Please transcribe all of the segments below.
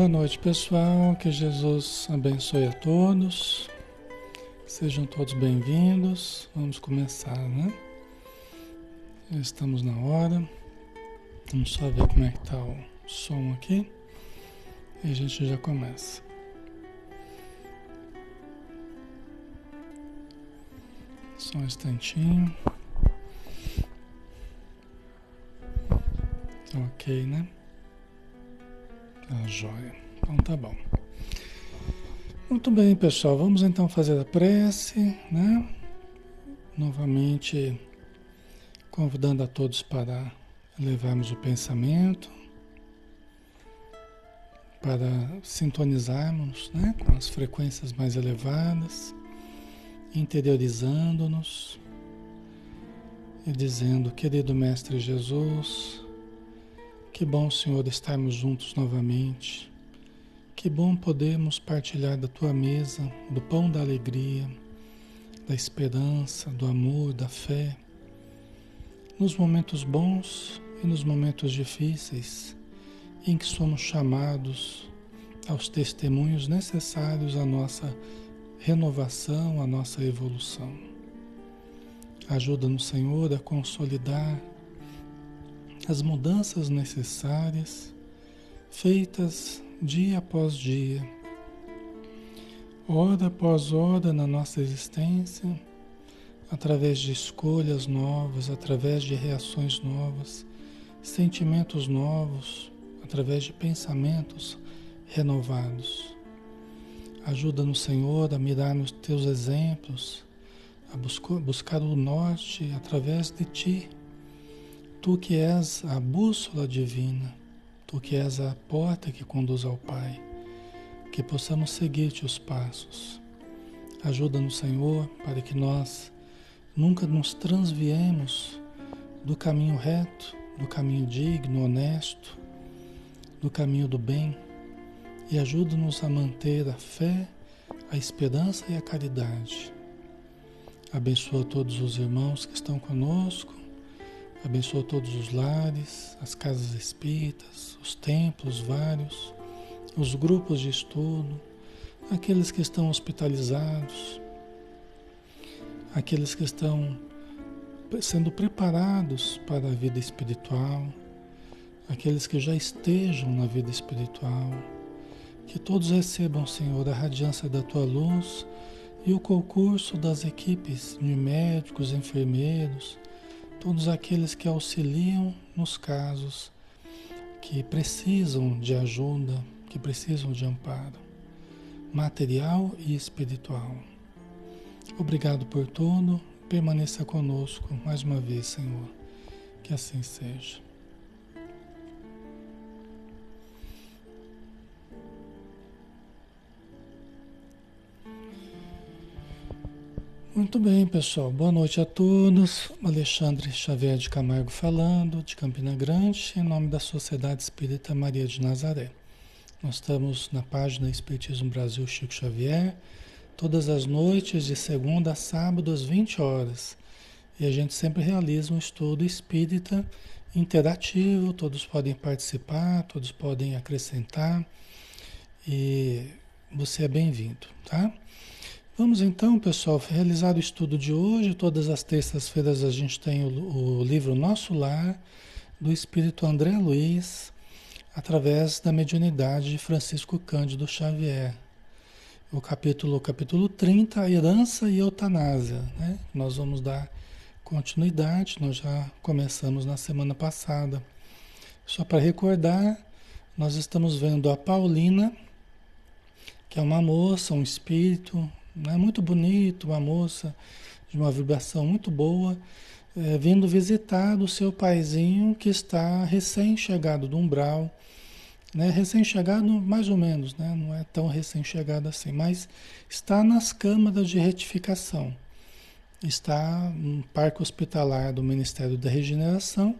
Boa noite, pessoal. Que Jesus abençoe a todos. Sejam todos bem-vindos. Vamos começar, né? Já estamos na hora. Vamos só ver como é que tá o som aqui. E a gente já começa. Só um instantinho. Ok, né? Tá joia. Então tá bom. Muito bem, pessoal. Vamos então fazer a prece, né? Novamente convidando a todos para levarmos o pensamento, para sintonizarmos né, com as frequências mais elevadas, interiorizando-nos e dizendo, querido Mestre Jesus, que bom, Senhor, estarmos juntos novamente. Que bom podermos partilhar da tua mesa, do pão da alegria, da esperança, do amor, da fé, nos momentos bons e nos momentos difíceis, em que somos chamados aos testemunhos necessários à nossa renovação, à nossa evolução. Ajuda-nos, Senhor, a consolidar as mudanças necessárias, feitas dia após dia, hora após hora na nossa existência, através de escolhas novas, através de reações novas, sentimentos novos, através de pensamentos renovados. Ajuda-nos, Senhor, a mirar nos teus exemplos, a buscar o norte através de ti Tu que és a bússola divina, tu que és a porta que conduz ao Pai, que possamos seguir-te os passos. Ajuda-nos, Senhor, para que nós nunca nos transviemos do caminho reto, do caminho digno, honesto, do caminho do bem, e ajuda-nos a manter a fé, a esperança e a caridade. Abençoa todos os irmãos que estão conosco Abençoa todos os lares, as casas espíritas, os templos vários, os grupos de estudo, aqueles que estão hospitalizados, aqueles que estão sendo preparados para a vida espiritual, aqueles que já estejam na vida espiritual. Que todos recebam, Senhor, a radiância da tua luz e o concurso das equipes de médicos, enfermeiros, todos aqueles que auxiliam nos casos que precisam de ajuda, que precisam de amparo, material e espiritual. Obrigado por tudo, permaneça conosco mais uma vez, Senhor. Que assim seja. Muito bem, pessoal. Boa noite a todos. Alexandre Xavier de Camargo falando, de Campina Grande, em nome da Sociedade Espírita Maria de Nazaré. Nós estamos na página Espiritismo Brasil Chico Xavier, todas as noites, de segunda a sábado, às 20 horas. E a gente sempre realiza um estudo espírita interativo, todos podem participar, todos podem acrescentar. E você é bem-vindo, tá? Vamos então, pessoal, realizar o estudo de hoje. Todas as terças-feiras a gente tem o, o, livro Nosso Lar, do Espírito André Luiz, através da mediunidade de Francisco Cândido Xavier. O capítulo, capítulo 30, Herança e Eutanásia. Né? Nós vamos dar continuidade, nós já começamos na semana passada. Só para recordar, nós estamos vendo a Paulina, que é uma moça, um espírito, né? Muito bonito, uma moça de uma vibração muito boa, é, vindo visitar o seu paizinho que está recém-chegado do umbral. Né? Recém-chegado, mais ou menos, né? não é tão recém-chegado assim, mas está nas câmaras de retificação. Está no parque hospitalar do Ministério da Regeneração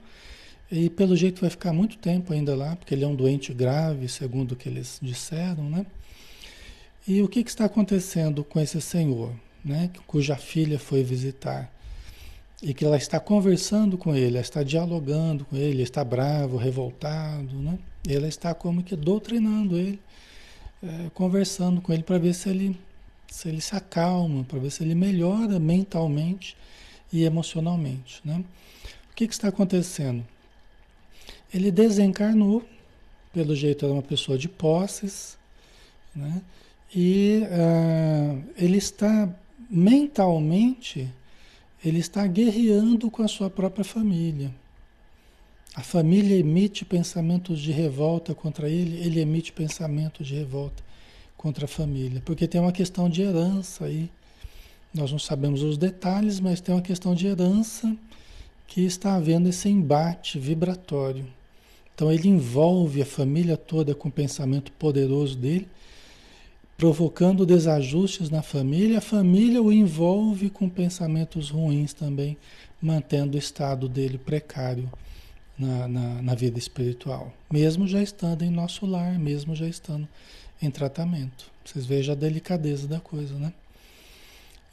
e pelo jeito vai ficar muito tempo ainda lá, porque ele é um doente grave, segundo o que eles disseram, né? E o que, que está acontecendo com esse senhor, né, cuja filha foi visitar? e que ela está conversando com ele, ela está dialogando com ele, está bravo, revoltado, né? Ela está como que doutrinando ele, é, conversando com ele para ver se ele se ele se acalma, para ver se ele melhora mentalmente e emocionalmente, né? O que, que está acontecendo? Ele desencarnou, pelo jeito era uma pessoa de posses, né? E uh, ele está mentalmente ele está guerreando com a sua própria família. A família emite pensamentos de revolta contra ele, ele emite pensamentos de revolta contra a família, porque tem uma questão de herança aí. Nós não sabemos os detalhes, mas tem uma questão de herança que está havendo esse embate vibratório. Então ele envolve a família toda com o pensamento poderoso dele provocando desajustes na família, a família o envolve com pensamentos ruins também, mantendo o estado dele precário na, na, na, vida espiritual, mesmo já estando em nosso lar, mesmo já estando em tratamento. Vocês vejam a delicadeza da coisa, né?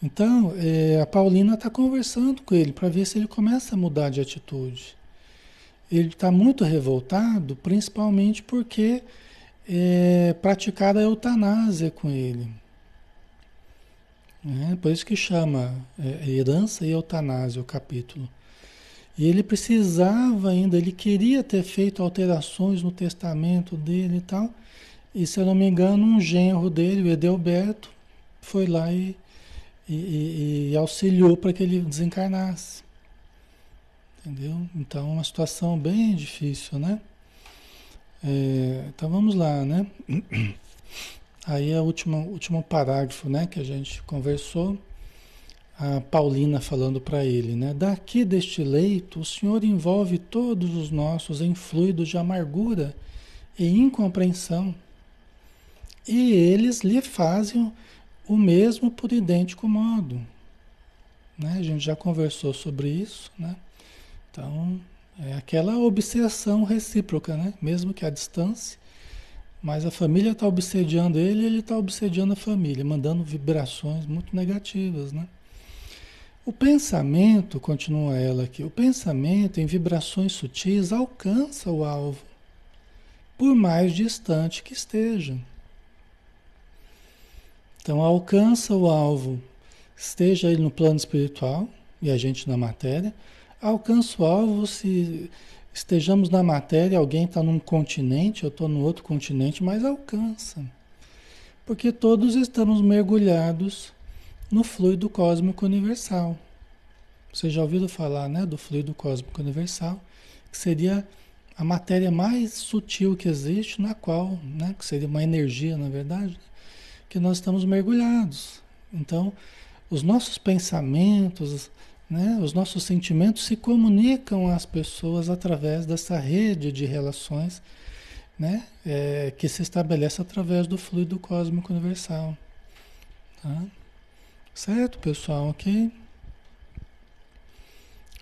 Então, é, a Paulina está conversando com ele para ver se ele começa a mudar de atitude. Ele está muito revoltado, principalmente porque é, praticada a eutanásia com ele. É, por isso que chama é, herança e eutanásia o capítulo. E ele precisava ainda, ele queria ter feito alterações no testamento dele e tal. E se eu não me engano, um genro dele, o Edelberto, foi lá e, e, e auxiliou para que ele desencarnasse. Entendeu? Então, uma situação bem difícil, né? É, então vamos lá, né? Aí é o último, último parágrafo, né, que a gente conversou, a Paulina falando para ele, né? Daqui deste leito, o Senhor envolve todos os nossos em fluidos de amargura e incompreensão, e eles lhe fazem o mesmo por idêntico modo. Né? A gente já conversou sobre isso, né? Então, é aquela obsessão recíproca, né? Mesmo que à distância. Mas a família está obsediando ele, ele está obsediando a família, mandando vibrações muito negativas, né? O pensamento, continua ela aqui, o pensamento em vibrações sutis alcança o alvo, por mais distante que esteja. Então alcança o alvo, esteja ele no plano espiritual e a gente na matéria, alcança o alvo se estejamos na matéria, alguém está num continente, eu estou no outro continente, mas alcança. Porque todos estamos mergulhados no fluido cósmico universal. Você já ouviu falar né, do fluido cósmico universal, que seria a matéria mais sutil que existe, na qual, né, que seria uma energia, na verdade, que nós estamos mergulhados. Então, os nossos pensamentos, né? Os nossos sentimentos se comunicam às pessoas através dessa rede de relações né? É, que se estabelece através do fluido cósmico universal. Tá? Certo, pessoal? Ok?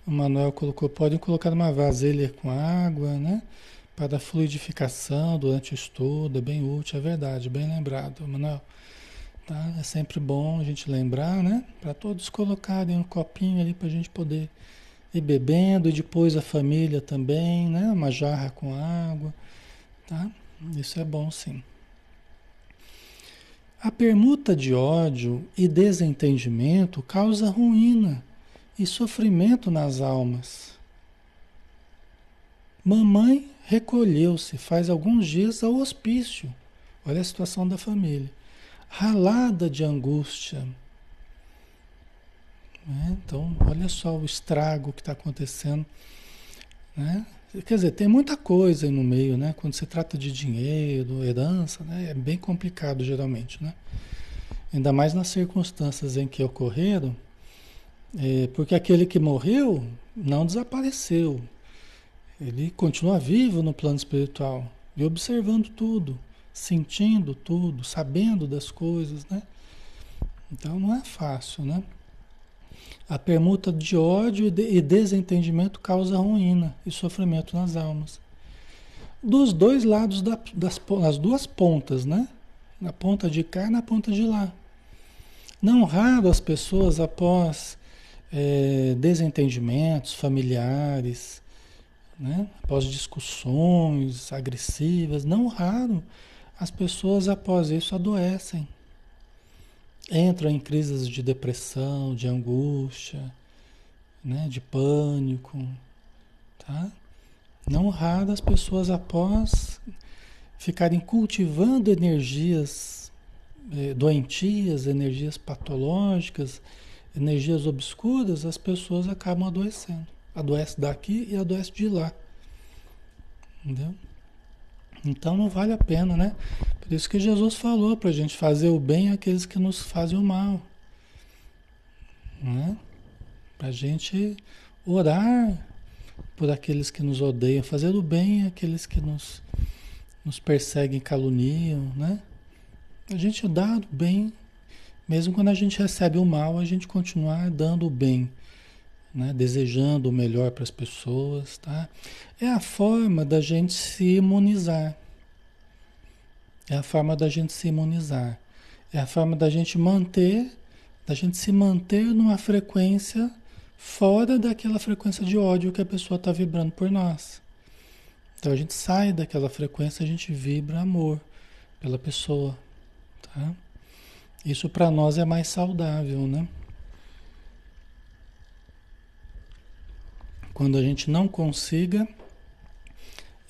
O Manuel colocou, podem colocar uma vasilha com água, né? Para fluidificação durante o estudo, é bem útil, é verdade, bem lembrado, Manuel. Tá? É sempre bom a gente lembrar, né? Para todos colocarem um copinho ali para a gente poder ir bebendo e depois a família também, né? Uma jarra com água, tá? Isso é bom sim. A permuta de ódio e desentendimento causa ruína e sofrimento nas almas. Mamãe recolheu-se faz alguns dias ao hospício. Olha a situação da família ralada de angústia. Né? Então, olha só o estrago que está acontecendo. Né? Quer dizer, tem muita coisa aí no meio, né? Quando se trata de dinheiro, herança, né? é bem complicado geralmente, né? Ainda mais nas circunstâncias em que ocorreram, é, porque aquele que morreu não desapareceu. Ele continua vivo no plano espiritual e observando tudo sentindo tudo, sabendo das coisas, né? Então não é fácil, né? A permuta de ódio e desentendimento causa ruína e sofrimento nas almas. Dos dois lados da, das, das duas pontas, né? Na ponta de cá e na ponta de lá. Não raro as pessoas, após é, desentendimentos familiares, né? após discussões agressivas, não raro, as pessoas após isso adoecem. Entram em crises de depressão, de angústia, né? de pânico. Tá? Não raro as pessoas após ficarem cultivando energias eh, doentias, energias patológicas, energias obscuras, as pessoas acabam adoecendo. Adoece daqui e adoece de lá. Entendeu? Então não vale a pena, né? Por isso que Jesus falou para a gente fazer o bem àqueles que nos fazem o mal. Né? Para a gente orar por aqueles que nos odeiam, fazer o bem àqueles que nos, nos perseguem, caluniam, né? A gente dá o bem, mesmo quando a gente recebe o mal, a gente continuar dando o bem, né? desejando o melhor para as pessoas. Tá? É a forma da gente se imunizar. É a forma da gente se imunizar. É a forma da gente manter, da gente se manter numa frequência fora daquela frequência de ódio que a pessoa está vibrando por nós. Então a gente sai daquela frequência, a gente vibra amor pela pessoa. Tá? Isso para nós é mais saudável, né? Quando a gente não consiga,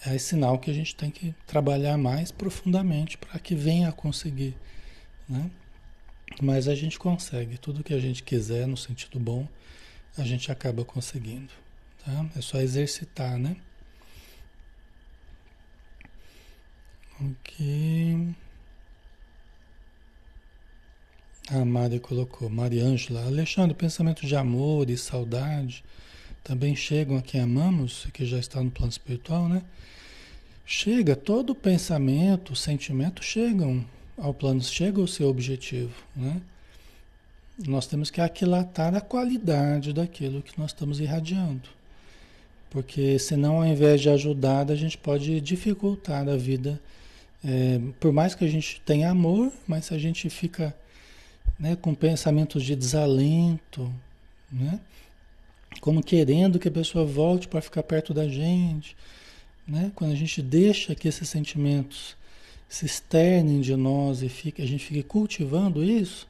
é sinal que a gente tem que trabalhar mais profundamente para que venha a conseguir, né? Mas a gente consegue, tudo que a gente quiser no sentido bom, a gente acaba conseguindo, tá? É só exercitar, né? Ok. A Mari colocou, Mariângela, Alexandre, pensamento de amor e saudade também chegam a quem amamos, que já está no plano espiritual, né? Chega, todo pensamento, sentimento chegam ao plano, chega ao seu objetivo, né? Nós temos que aquilatar a qualidade daquilo que nós estamos irradiando. Porque senão, ao invés de ajudar, a gente pode dificultar a vida. É, por mais que a gente tenha amor, mas se a gente fica né, com pensamentos de desalento, né, como querendo que a pessoa volte para ficar perto da gente. Né, quando a gente deixa que esses sentimentos se externem de nós e fica, a gente fica cultivando isso,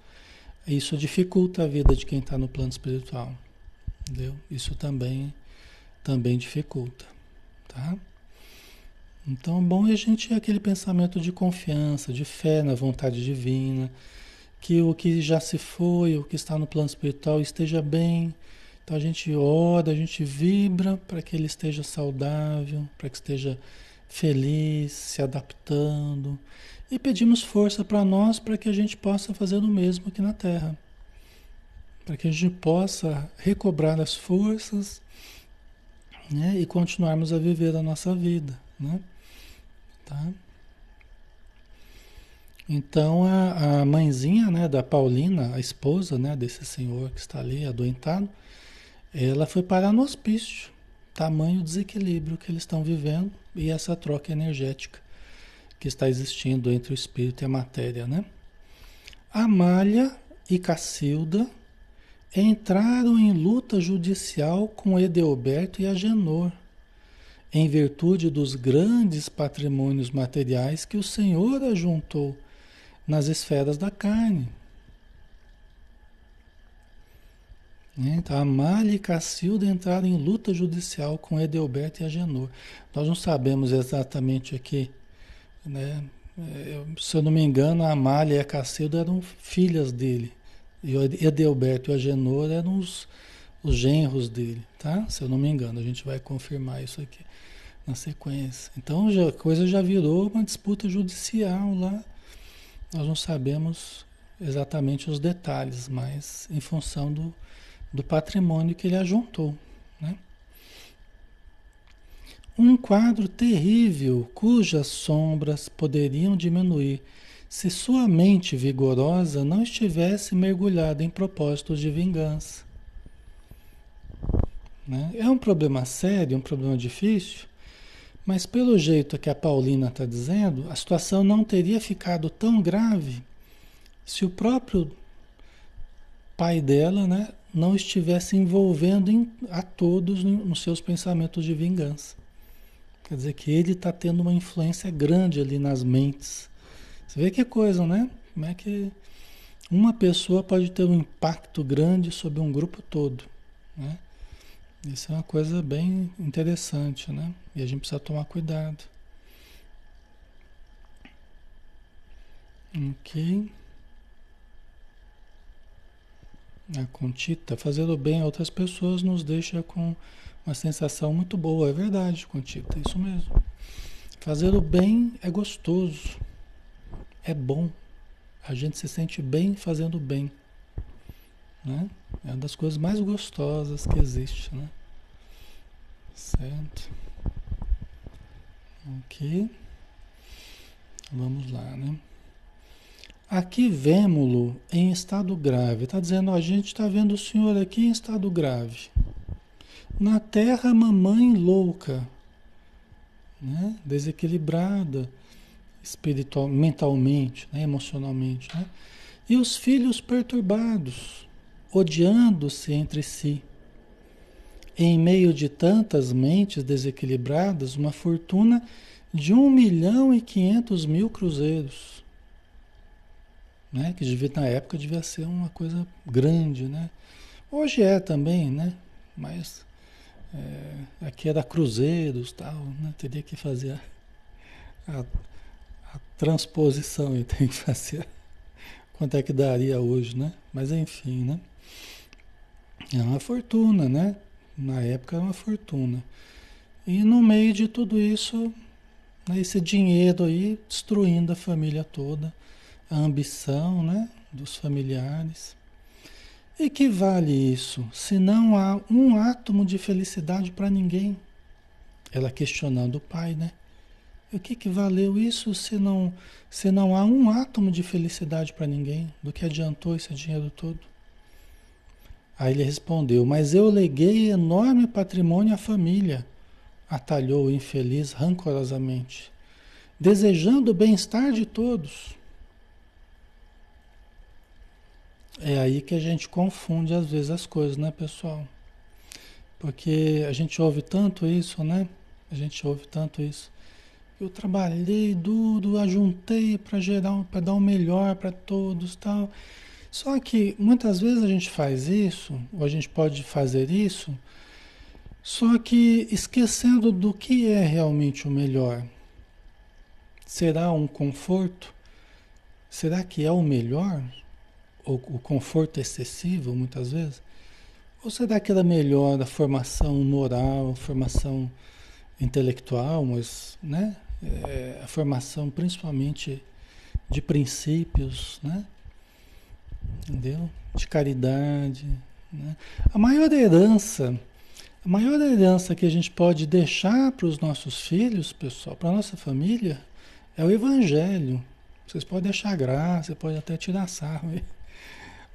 isso dificulta a vida de quem está no plano espiritual. Entendeu? Isso também, também dificulta. Tá? Então, bom é a gente ter aquele pensamento de confiança, de fé na vontade divina, que o que já se foi, o que está no plano espiritual esteja bem. Então a gente ora, a gente vibra para que ele esteja saudável, para que esteja feliz, se adaptando. E pedimos força para nós para que a gente possa fazer o mesmo aqui na Terra. Para que a gente possa recobrar as forças né, e continuarmos a viver a nossa vida. Né? Tá? Então a, a mãezinha né, da Paulina, a esposa né, desse senhor que está ali adoentado, ela foi parar no hospício. Tamanho desequilíbrio que eles estão vivendo e essa troca energética que está existindo entre o espírito e a matéria, né? Amália e Cacilda entraram em luta judicial com Edelberto e Agenor, em virtude dos grandes patrimônios materiais que o Senhor ajuntou nas esferas da carne. Né? Então, a Malha e Cacilda entraram em luta judicial com Edelberto e Agenor. Nós não sabemos exatamente aqui, né? Se eu não me engano, a Amália e a Cacilda eram filhas dele. E Edelberto e Agenor eram os, os genros dele, tá? Se eu não me engano, a gente vai confirmar isso aqui na sequência. Então já, a coisa já virou uma disputa judicial lá nós não sabemos exatamente os detalhes, mas em função do, do patrimônio que ele ajuntou. Né? Um quadro terrível cujas sombras poderiam diminuir se sua mente vigorosa não estivesse mergulhada em propósitos de vingança. Né? É um problema sério, um problema difícil, mas pelo jeito que a Paulina está dizendo, a situação não teria ficado tão grave se o próprio pai dela né, não estivesse envolvendo em, a todos nos seus pensamentos de vingança. Quer dizer que ele está tendo uma influência grande ali nas mentes. Você vê que coisa, né? Como é que uma pessoa pode ter um impacto grande sobre um grupo todo, né? Isso é uma coisa bem interessante, né? E a gente precisa tomar cuidado. Ok. A Contita, fazer o bem a outras pessoas nos deixa com uma sensação muito boa. É verdade, Contita, é isso mesmo. Fazer o bem é gostoso, é bom. A gente se sente bem fazendo bem. Né? É uma das coisas mais gostosas que existe, né? Certo? Ok. Vamos lá, né? Aqui vemos-lo em estado grave. Está dizendo, a gente está vendo o senhor aqui em estado grave. Na terra, mamãe louca, né? desequilibrada espiritual, mentalmente, né? emocionalmente. Né? E os filhos perturbados, odiando-se entre si. Em meio de tantas mentes desequilibradas, uma fortuna de um milhão e quinhentos mil cruzeiros. Né? Que devia, na época devia ser uma coisa grande, né? Hoje é também, né? Mas é, aqui era cruzeiros tal, né? Teria que fazer a, a, a transposição e tem que fazer quanto é que daria hoje, né? Mas enfim, né? É uma fortuna, né? Na época era uma fortuna. E no meio de tudo isso, né, esse dinheiro aí destruindo a família toda, a ambição, né? Dos familiares. E que vale isso se não há um átomo de felicidade para ninguém? Ela questionando o pai, né? O que, que valeu isso se não, se não há um átomo de felicidade para ninguém? Do que adiantou esse dinheiro todo? Aí ele respondeu: Mas eu leguei enorme patrimônio à família, atalhou o infeliz rancorosamente, desejando o bem-estar de todos. É aí que a gente confunde às vezes as coisas, né, pessoal? Porque a gente ouve tanto isso, né? A gente ouve tanto isso. Eu trabalhei duro, ajuntei para gerar, para dar o melhor para todos, tal. Só que muitas vezes a gente faz isso, ou a gente pode fazer isso, só que esquecendo do que é realmente o melhor. Será um conforto? Será que é o melhor? O, o conforto excessivo, muitas vezes? Ou será que melhor a formação moral, formação intelectual, mas, né? É, a formação principalmente de princípios, né? Entendeu? De caridade. Né? A maior herança, a maior herança que a gente pode deixar para os nossos filhos, pessoal, para a nossa família, é o Evangelho. Vocês podem achar graça, pode até tirar sarro.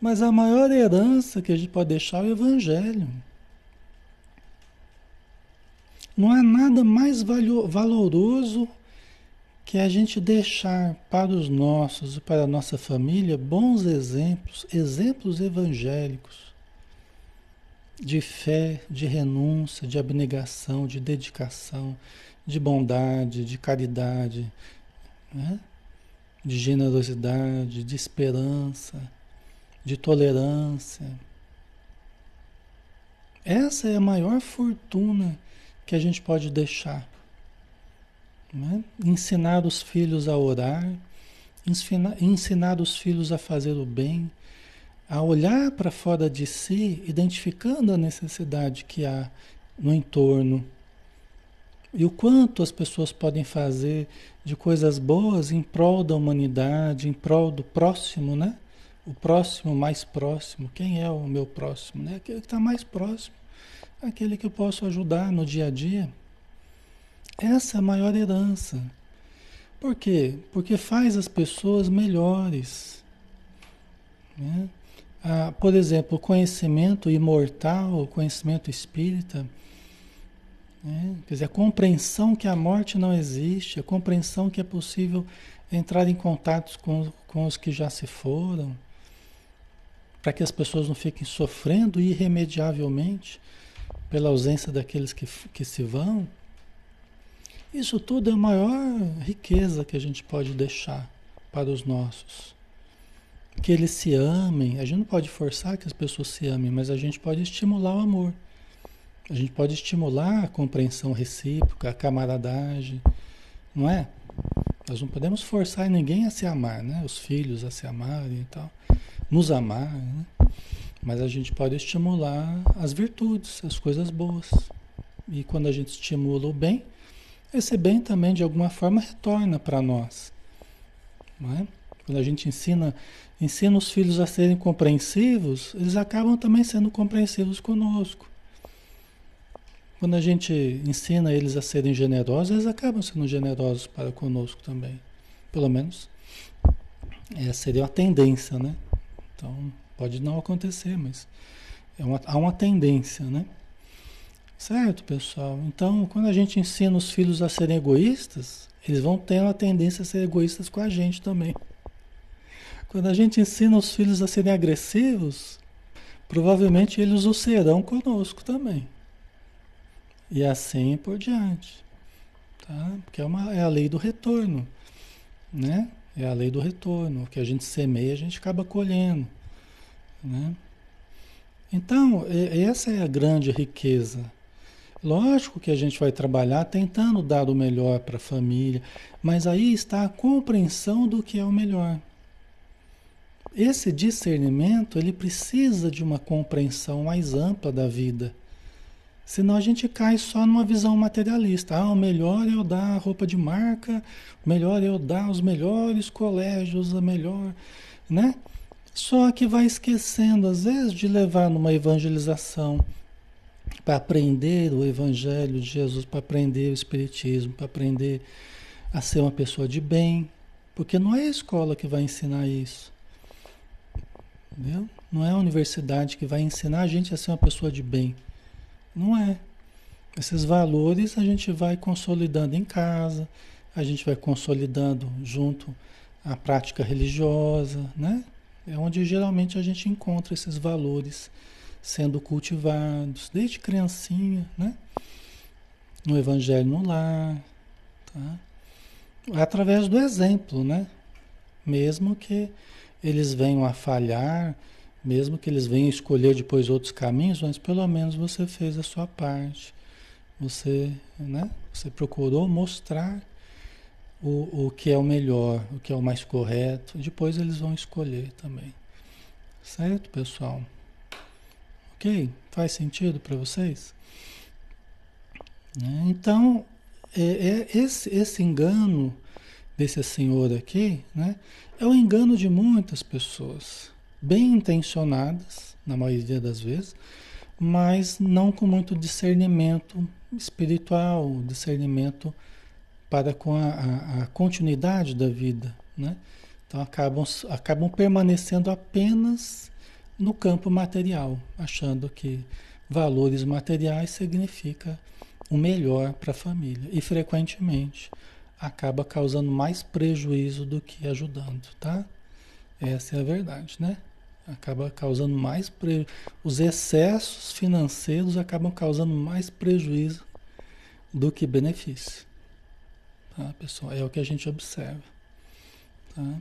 Mas a maior herança que a gente pode deixar é o Evangelho. Não há nada mais valoroso que a gente deixar para os nossos e para a nossa família bons exemplos, exemplos evangélicos de fé, de renúncia, de abnegação, de dedicação, de bondade, de caridade, né? de generosidade, de esperança de tolerância. Essa é a maior fortuna que a gente pode deixar. Né? Ensinar os filhos a orar, ensinar, ensinar os filhos a fazer o bem, a olhar para fora de si, identificando a necessidade que há no entorno. E o quanto as pessoas podem fazer de coisas boas em prol da humanidade, em prol do próximo, né? O próximo mais próximo. Quem é o meu próximo? Né? Aquele que está mais próximo, aquele que eu posso ajudar no dia a dia. Essa é a maior herança. Por quê? Porque faz as pessoas melhores. Né? Ah, por exemplo, o conhecimento imortal, o conhecimento espírita, né? quer dizer, a compreensão que a morte não existe, a compreensão que é possível entrar em contato com, com os que já se foram para que as pessoas não fiquem sofrendo irremediavelmente pela ausência daqueles que, que se vão. Isso tudo é a maior riqueza que a gente pode deixar para os nossos. Que eles se amem. A gente não pode forçar que as pessoas se amem, mas a gente pode estimular o amor. A gente pode estimular a compreensão recíproca, a camaradagem, não é? Nós não podemos forçar ninguém a se amar, né? Os filhos a se amarem e tal, nos amar, né? Mas a gente pode estimular as virtudes, as coisas boas. E quando a gente estimula o bem, esse bem também de alguma forma retorna para nós. É? Quando a gente ensina, ensina os filhos a serem compreensivos, eles acabam também sendo compreensivos conosco. Quando a gente ensina eles a serem generosos, eles acabam sendo generosos para conosco também. Pelo menos essa seria uma tendência, né? Então, pode não acontecer, mas é uma, há uma tendência, né? Certo, pessoal? Então, quando a gente ensina os filhos a serem egoístas, eles vão ter uma tendência a ser egoístas com a gente também. Quando a gente ensina os filhos a serem agressivos, provavelmente eles o serão conosco também. E assim por diante. Tá? Porque é, uma, é a lei do retorno. Né? É a lei do retorno. O que a gente semeia, a gente acaba colhendo. Né? Então, essa é a grande riqueza. Lógico que a gente vai trabalhar tentando dar o melhor para a família, mas aí está a compreensão do que é o melhor. Esse discernimento, ele precisa de uma compreensão mais ampla da vida. Senão a gente cai só numa visão materialista. Ah, o melhor é eu dar roupa de marca, o melhor é eu dar os melhores colégios, a melhor, né? Só que vai esquecendo, às vezes, de levar numa evangelização para aprender o evangelho de Jesus, para aprender o espiritismo, para aprender a ser uma pessoa de bem, porque não é a escola que vai ensinar isso. Entendeu? Não é a universidade que vai ensinar a gente a ser uma pessoa de bem. Não é. Esses valores a gente vai consolidando em casa, a gente vai consolidando junto à prática religiosa, né? É onde geralmente a gente encontra esses valores sendo cultivados desde criancinha, né? No evangelho no lar, tá? Através do exemplo, né? Mesmo que eles venham a falhar, mesmo que eles venham escolher depois outros caminhos, mas pelo menos você fez a sua parte. Você, né? Você procurou mostrar o, o que é o melhor, o que é o mais correto. Depois eles vão escolher também. Certo, pessoal? Ok? Faz sentido para vocês? Né? Então, é, é esse, esse engano desse senhor aqui, né? É o engano de muitas pessoas bem intencionadas, na maioria das vezes, mas não com muito discernimento espiritual, discernimento para com a, a, a continuidade da vida, né? Então acabam, acabam permanecendo apenas no campo material, achando que valores materiais significa o melhor para a família e frequentemente acaba causando mais prejuízo do que ajudando, tá? Essa é a verdade, né? Acaba causando mais prejuízo. Os excessos financeiros acabam causando mais prejuízo do que benefício. Tá, pessoal? É o que a gente observa. Tá?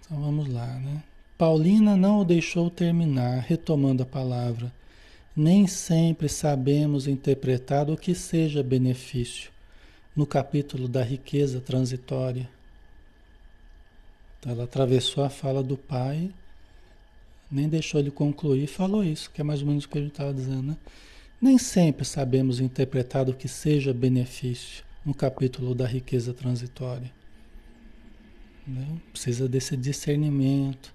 Então vamos lá, né? Paulina não o deixou terminar, retomando a palavra. Nem sempre sabemos interpretar o que seja benefício. No capítulo da riqueza transitória, ela atravessou a fala do pai, nem deixou ele concluir, falou isso, que é mais ou menos o que gente estava dizendo, né? Nem sempre sabemos interpretar o que seja benefício no capítulo da riqueza transitória. Né? Precisa desse discernimento,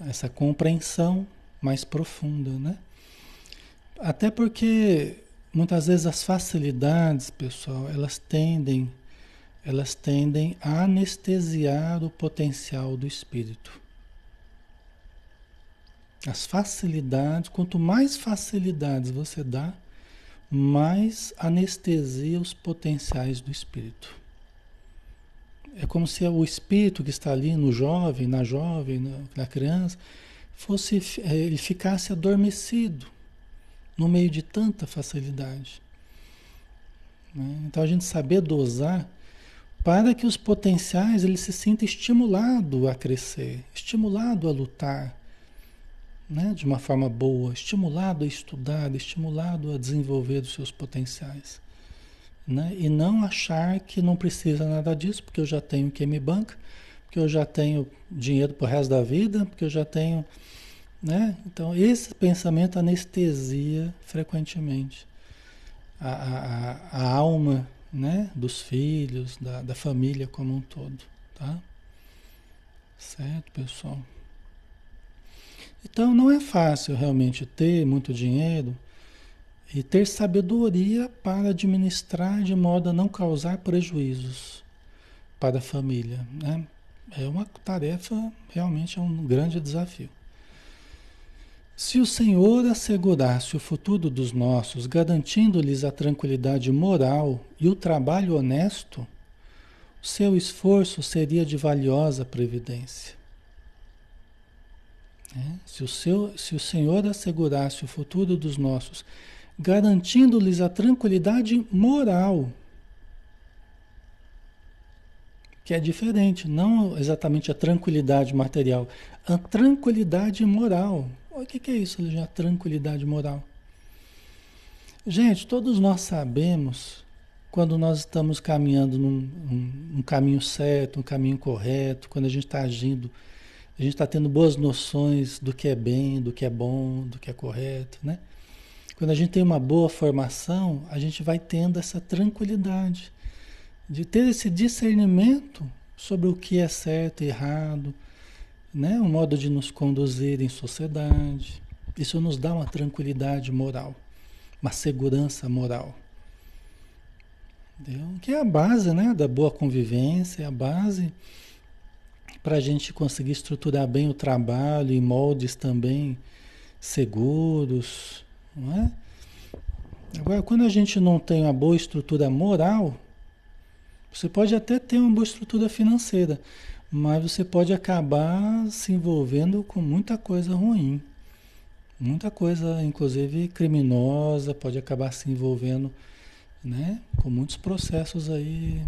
essa compreensão mais profunda, né? Até porque muitas vezes as facilidades, pessoal, elas tendem elas tendem a anestesiar o potencial do espírito. As facilidades, quanto mais facilidades você dá, mais anestesia os potenciais do espírito. É como se o espírito que está ali no jovem, na jovem, na criança, fosse é, ele ficasse adormecido no meio de tanta facilidade. Né? Então a gente saber dosar para que os potenciais ele se sinta estimulado a crescer, estimulado a lutar, né? de uma forma boa, estimulado a estudar, estimulado a desenvolver os seus potenciais. Né? E não achar que não precisa nada disso, porque eu já tenho quem me banca, porque eu já tenho dinheiro para o resto da vida, porque eu já tenho. Né? Então, esse pensamento anestesia frequentemente a, a, a alma né? dos filhos, da, da família como um todo. Tá? Certo, pessoal? Então, não é fácil realmente ter muito dinheiro e ter sabedoria para administrar de modo a não causar prejuízos para a família. Né? É uma tarefa, realmente é um grande desafio. Se o Senhor assegurasse o futuro dos nossos, garantindo-lhes a tranquilidade moral e o trabalho honesto, o seu esforço seria de valiosa previdência. É? Se, o seu, se o Senhor assegurasse o futuro dos nossos, garantindo-lhes a tranquilidade moral. Que é diferente, não exatamente a tranquilidade material, a tranquilidade moral. O que, é isso, a tranquilidade moral? Gente, todos nós sabemos quando nós estamos caminhando num um, um caminho certo, um caminho correto, quando a gente está agindo, a gente está tendo boas noções do que é bem, do que é bom, do que é correto, né? Quando a gente tem uma boa formação, a gente vai tendo essa tranquilidade de ter esse discernimento sobre o que é certo e errado, né? o modo de nos conduzir em sociedade. Isso nos dá uma tranquilidade moral, uma segurança moral. Entendeu? Que é a base né? da boa convivência, é a base para a gente conseguir estruturar bem o trabalho em moldes também seguros, não é? Agora, quando a gente não tem uma boa estrutura moral, você pode até ter uma boa estrutura financeira, mas você pode acabar se envolvendo com muita coisa ruim. Muita coisa, inclusive criminosa, pode acabar se envolvendo né, com muitos processos aí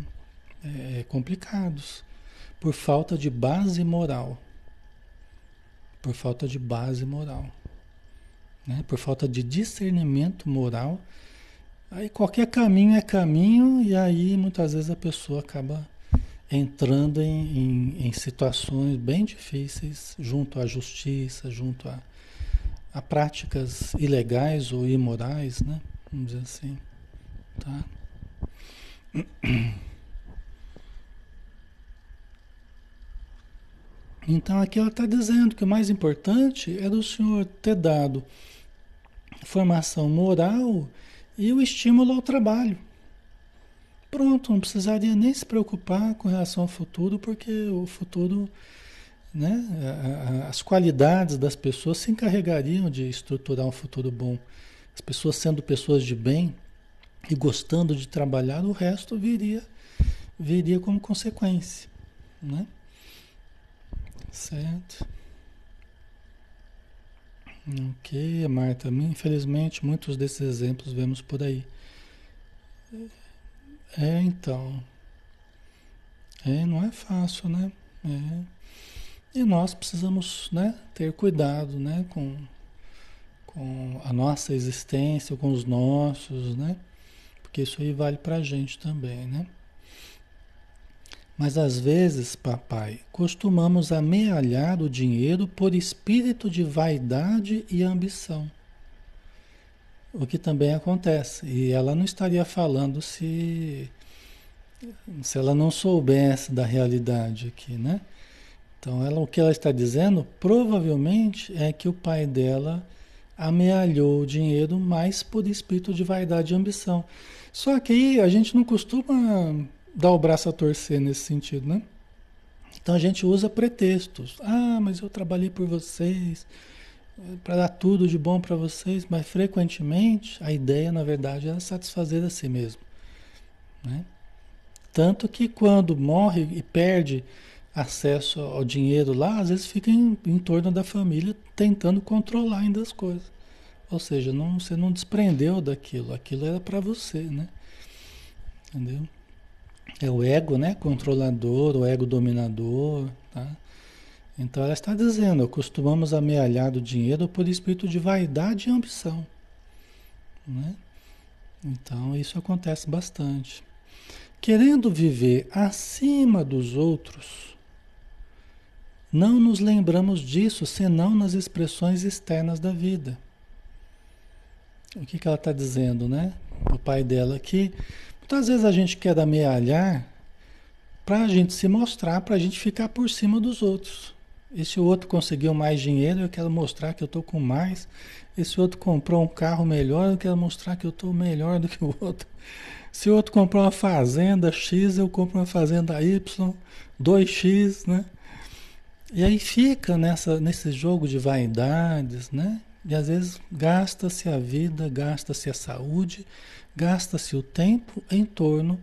é, complicados, por falta de base moral. Por falta de base moral né? por falta de discernimento moral. Aí qualquer caminho é caminho, e aí muitas vezes a pessoa acaba entrando em, em, em situações bem difíceis junto à justiça, junto a, a práticas ilegais ou imorais, né? Vamos dizer assim. Tá? Então aqui ela está dizendo que o mais importante é do Senhor ter dado formação moral e o estímulo ao trabalho. Pronto, não precisaria nem se preocupar com relação ao futuro, porque o futuro, né, as qualidades das pessoas se encarregariam de estruturar um futuro bom. As pessoas sendo pessoas de bem e gostando de trabalhar, o resto viria, viria como consequência, né? Certo? Ok, Marta. Infelizmente, muitos desses exemplos vemos por aí. É, então. É, não é fácil, né? É. E nós precisamos né, ter cuidado né, com, com a nossa existência, com os nossos, né? Porque isso aí vale pra gente também, né? Mas às vezes, papai, costumamos amealhar o dinheiro por espírito de vaidade e ambição. O que também acontece. E ela não estaria falando se, se ela não soubesse da realidade aqui, né? Então, ela, o que ela está dizendo provavelmente é que o pai dela amealhou o dinheiro mais por espírito de vaidade e ambição. Só que aí a gente não costuma dar o braço a torcer nesse sentido, né? Então a gente usa pretextos. Ah, mas eu trabalhei por vocês, para dar tudo de bom para vocês, mas frequentemente a ideia, na verdade, é satisfazer a si mesmo, né? Tanto que quando morre e perde acesso ao dinheiro lá, às vezes fica em, em torno da família tentando controlar ainda as coisas. Ou seja, não, você não desprendeu daquilo, aquilo era para você, né? Entendeu? É o ego, né? Controlador, o ego dominador, tá? Então ela está dizendo, costumamos amealhar do dinheiro por espírito de vaidade e ambição, né? Então isso acontece bastante. Querendo viver acima dos outros, não nos lembramos disso senão nas expressões externas da vida. O que, que ela está dizendo, né? O pai dela aqui. Muitas vezes a gente quer amealhar para a gente se mostrar, para a gente ficar por cima dos outros. Esse outro conseguiu mais dinheiro, eu quero mostrar que eu estou com mais. Esse outro comprou um carro melhor, eu quero mostrar que eu estou melhor do que o outro. Se o outro comprou uma fazenda X, eu compro uma fazenda Y, 2X, né? E aí fica nessa, nesse jogo de vaidades, né? E às vezes gasta-se a vida, gasta-se a saúde, gasta-se o tempo em torno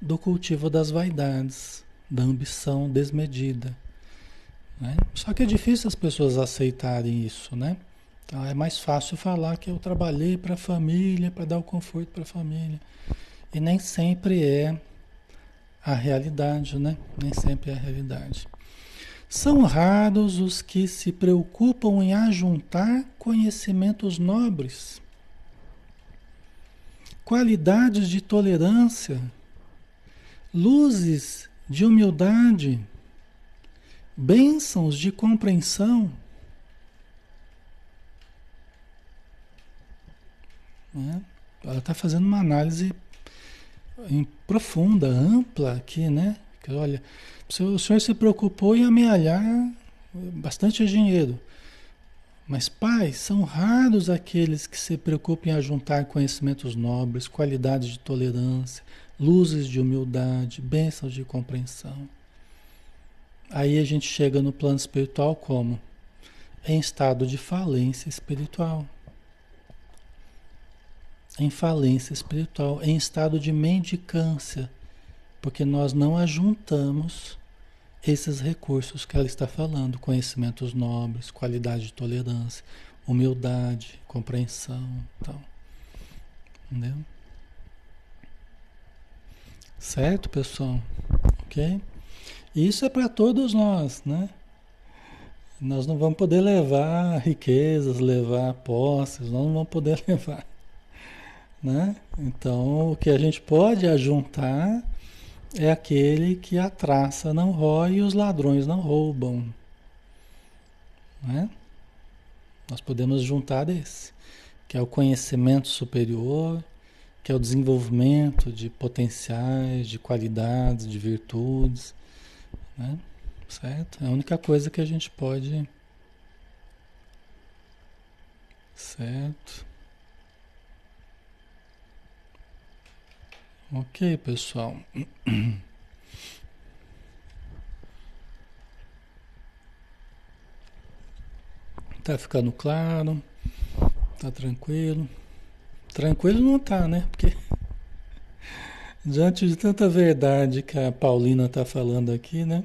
do cultivo das vaidades, da ambição desmedida. Né? Só que é difícil as pessoas aceitarem isso, né? Então é mais fácil falar que eu trabalhei para a família, para dar o conforto para a família. E nem sempre é a realidade, né? Nem sempre é a realidade. São raros os que se preocupam em ajuntar conhecimentos nobres, qualidades de tolerância, luzes de humildade, bênçãos de compreensão. Né? Ela está fazendo uma análise profunda, ampla aqui, né? Que olha, o senhor se preocupou em amealhar bastante dinheiro. Mas, pai, são raros aqueles que se preocupam em ajuntar conhecimentos nobres, qualidades de tolerância, luzes de humildade, bênçãos de compreensão. Aí a gente chega no plano espiritual como? Em estado de falência espiritual. Em falência espiritual, em estado de mendicância porque nós não ajuntamos esses recursos que ela está falando, conhecimentos nobres, qualidade de tolerância, humildade, compreensão, tal. Entendeu? Certo, pessoal? OK? Isso é para todos nós, né? Nós não vamos poder levar riquezas, levar posses, nós não vamos poder levar, né? Então, o que a gente pode ajuntar é aquele que a traça não rói e os ladrões não roubam. Né? Nós podemos juntar desse, que é o conhecimento superior, que é o desenvolvimento de potenciais, de qualidades, de virtudes. Né? Certo? É a única coisa que a gente pode. Certo? Ok, pessoal. Tá ficando claro? Tá tranquilo? Tranquilo não tá, né? Porque diante de tanta verdade que a Paulina tá falando aqui, né?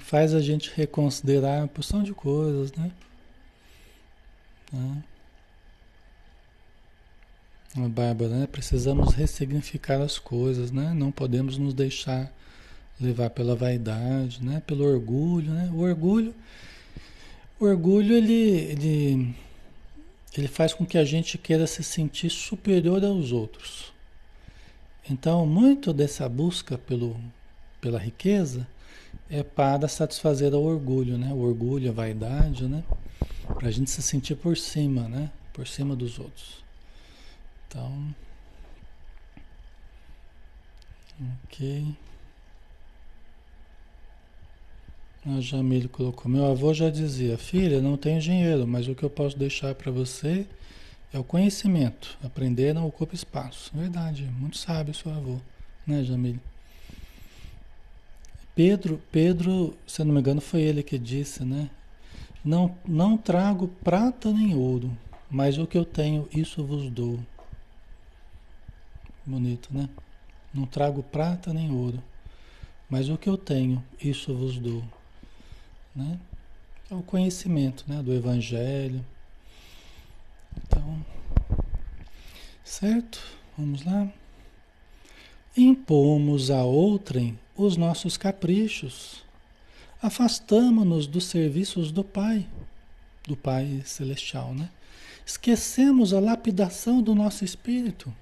Faz a gente reconsiderar a porção de coisas, né? Tá? Bárbara, né? Precisamos ressignificar as coisas, né? Não podemos nos deixar levar pela vaidade, né? Pelo orgulho, né? O orgulho, o orgulho ele, ele, ele faz com que a gente queira se sentir superior aos outros. Então, muito dessa busca pelo, pela riqueza é para satisfazer o orgulho, né? O orgulho, a vaidade, né? Para a gente se sentir por cima, né? Por cima dos outros. Então, ok. A Jamile colocou: Meu avô já dizia, filha, não tenho dinheiro, mas o que eu posso deixar para você é o conhecimento. Aprender não ocupa espaço. Verdade, muito sábio seu avô, né, Jamile? Pedro, Pedro, se eu não me engano, foi ele que disse, né? Não, não trago prata nem ouro, mas o que eu tenho, isso vos dou. Bonito, né? Não trago prata nem ouro, mas o que eu tenho, isso vos dou. Né? É o conhecimento né, do Evangelho. Então, certo? Vamos lá. Impomos a outrem os nossos caprichos. Afastamo-nos dos serviços do Pai, do Pai Celestial, né? Esquecemos a lapidação do nosso espírito.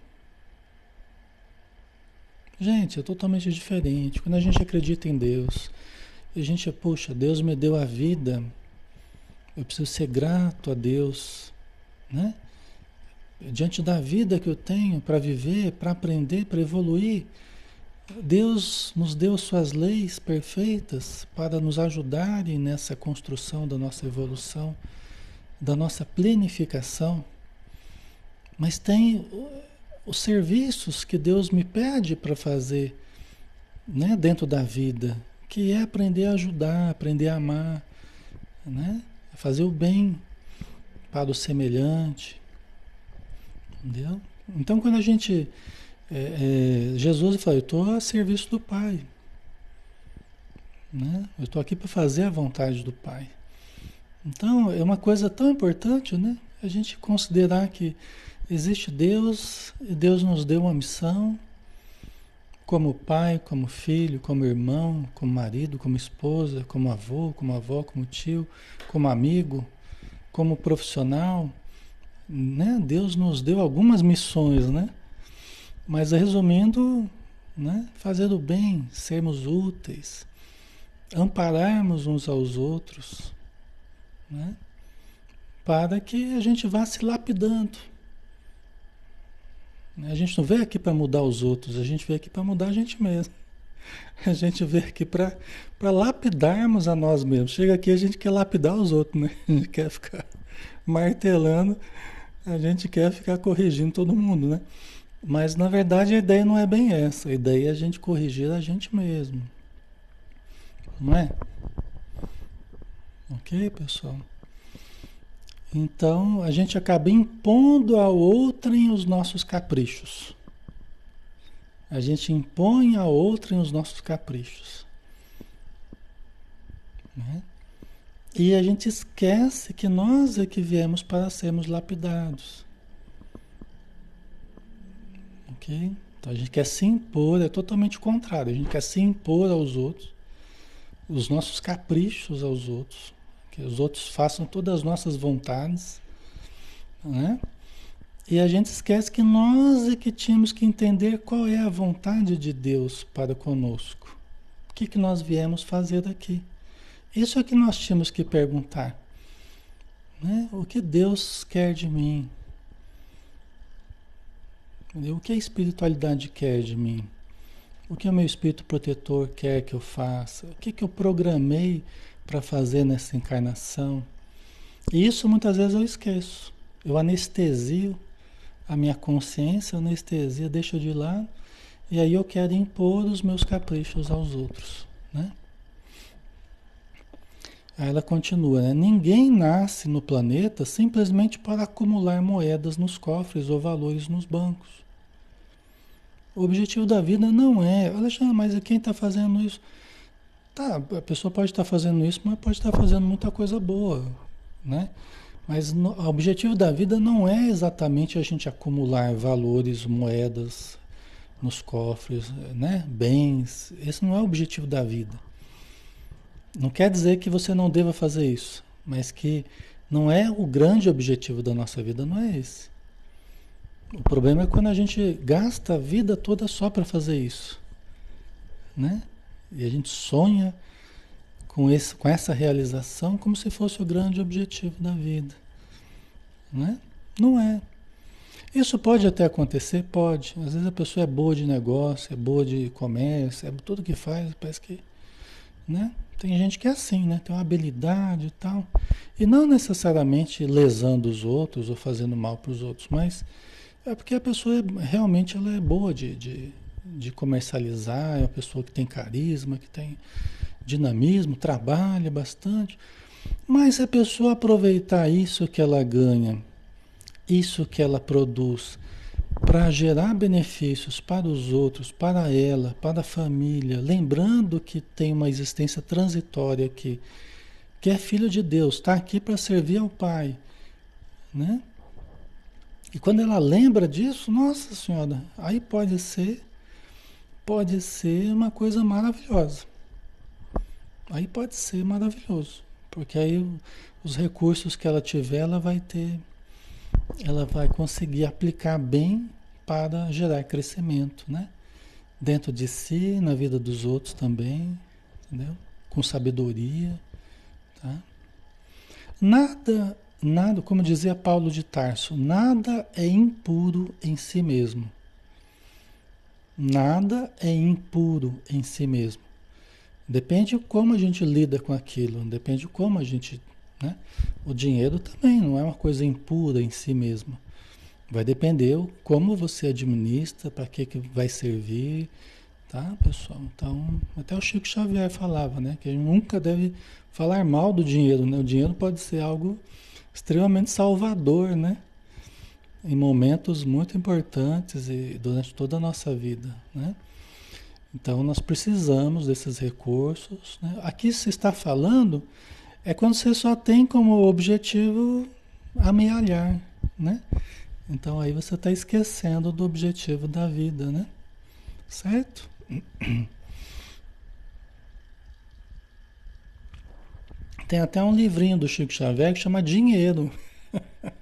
Gente, é totalmente diferente. Quando a gente acredita em Deus, a gente, puxa, Deus me deu a vida, eu preciso ser grato a Deus, né? Diante da vida que eu tenho para viver, para aprender, para evoluir, Deus nos deu suas leis perfeitas para nos ajudarem nessa construção da nossa evolução, da nossa plenificação. Mas tem os serviços que Deus me pede para fazer né, dentro da vida, que é aprender a ajudar, aprender a amar, né, fazer o bem para o semelhante. Entendeu? Então, quando a gente é, é, Jesus falou, eu estou a serviço do Pai. Né? Eu estou aqui para fazer a vontade do Pai. Então, é uma coisa tão importante, né? A gente considerar que existe Deus e Deus nos deu uma missão, como pai, como filho, como irmão, como marido, como esposa, como avô, como avó, como tio, como amigo, como profissional, né? Deus nos deu algumas missões, né? Mas resumindo, né, fazer o bem, sermos úteis, ampararmos uns aos outros, né, para que a gente vá se lapidando. A gente não veio aqui para mudar os outros, a gente veio aqui para mudar a gente mesmo. A gente veio aqui para lapidarmos a nós mesmos. Chega aqui a gente quer lapidar os outros, né? A gente quer ficar martelando, a gente quer ficar corrigindo todo mundo, né? Mas na verdade a ideia não é bem essa. A ideia é a gente corrigir a gente mesmo. Não é? Ok, pessoal? Então a gente acaba impondo ao outrem os nossos caprichos. A gente impõe a outrem os nossos caprichos. Né? E a gente esquece que nós é que viemos para sermos lapidados. Ok? Então a gente quer se impor, é totalmente o contrário. A gente quer se impor aos outros, os nossos caprichos aos outros, que os outros façam todas as nossas vontades, né? E a gente esquece que nós é que tínhamos que entender qual é a vontade de Deus para conosco. O que, que nós viemos fazer aqui? Isso é que nós tínhamos que perguntar. Né? O que Deus quer de mim? O que a espiritualidade quer de mim? O que o meu espírito protetor quer que eu faça? O que, que eu programei para fazer nessa encarnação? E isso muitas vezes eu esqueço. Eu anestesio a minha consciência, anestesia, deixo de lado, e aí eu quero impor os meus caprichos aos outros. Né? Aí ela continua, né? Ninguém nasce no planeta simplesmente para acumular moedas nos cofres ou valores nos bancos. O objetivo da vida não é, Alexandre, mas quem está fazendo isso? Tá, a pessoa pode estar tá fazendo isso, mas pode estar tá fazendo muita coisa boa, né? Mas no, o objetivo da vida não é exatamente a gente acumular valores, moedas nos cofres, né? Bens. Esse não é o objetivo da vida. Não quer dizer que você não deva fazer isso, mas que não é o grande objetivo da nossa vida, não é esse. O problema é quando a gente gasta a vida toda só para fazer isso, né? E a gente sonha com, esse, com essa realização como se fosse o grande objetivo da vida, né? Não é. Isso pode até acontecer, pode. Às vezes a pessoa é boa de negócio, é boa de comércio, é tudo que faz, parece que, né? Tem gente que é assim, né? Tem uma habilidade e tal. E não necessariamente lesando os outros ou fazendo mal para os outros, mas é porque a pessoa realmente ela é boa de, de, de comercializar, é uma pessoa que tem carisma, que tem dinamismo, trabalha bastante. Mas se a pessoa aproveitar isso que ela ganha, isso que ela produz, para gerar benefícios para os outros, para ela, para a família, lembrando que tem uma existência transitória aqui, que é filho de Deus, está aqui para servir ao Pai, né? E quando ela lembra disso, nossa senhora, aí pode ser, pode ser uma coisa maravilhosa. Aí pode ser maravilhoso, porque aí os recursos que ela tiver, ela vai ter, ela vai conseguir aplicar bem para gerar crescimento, né? Dentro de si, na vida dos outros também, entendeu? Com sabedoria, tá? Nada, nada, como dizia Paulo de Tarso, nada é impuro em si mesmo. Nada é impuro em si mesmo. Depende de como a gente lida com aquilo, depende de como a gente. Né? O dinheiro também não é uma coisa impura em si mesmo. Vai depender como você administra, para que, que vai servir, tá, pessoal? Então, até o Chico Xavier falava, né? Que a gente nunca deve falar mal do dinheiro, né? O dinheiro pode ser algo extremamente salvador, né? Em momentos muito importantes e durante toda a nossa vida, né? Então, nós precisamos desses recursos. Né? Aqui se está falando é quando você só tem como objetivo amealhar, né? Então aí você está esquecendo do objetivo da vida, né? Certo? Tem até um livrinho do Chico Xavier que chama Dinheiro.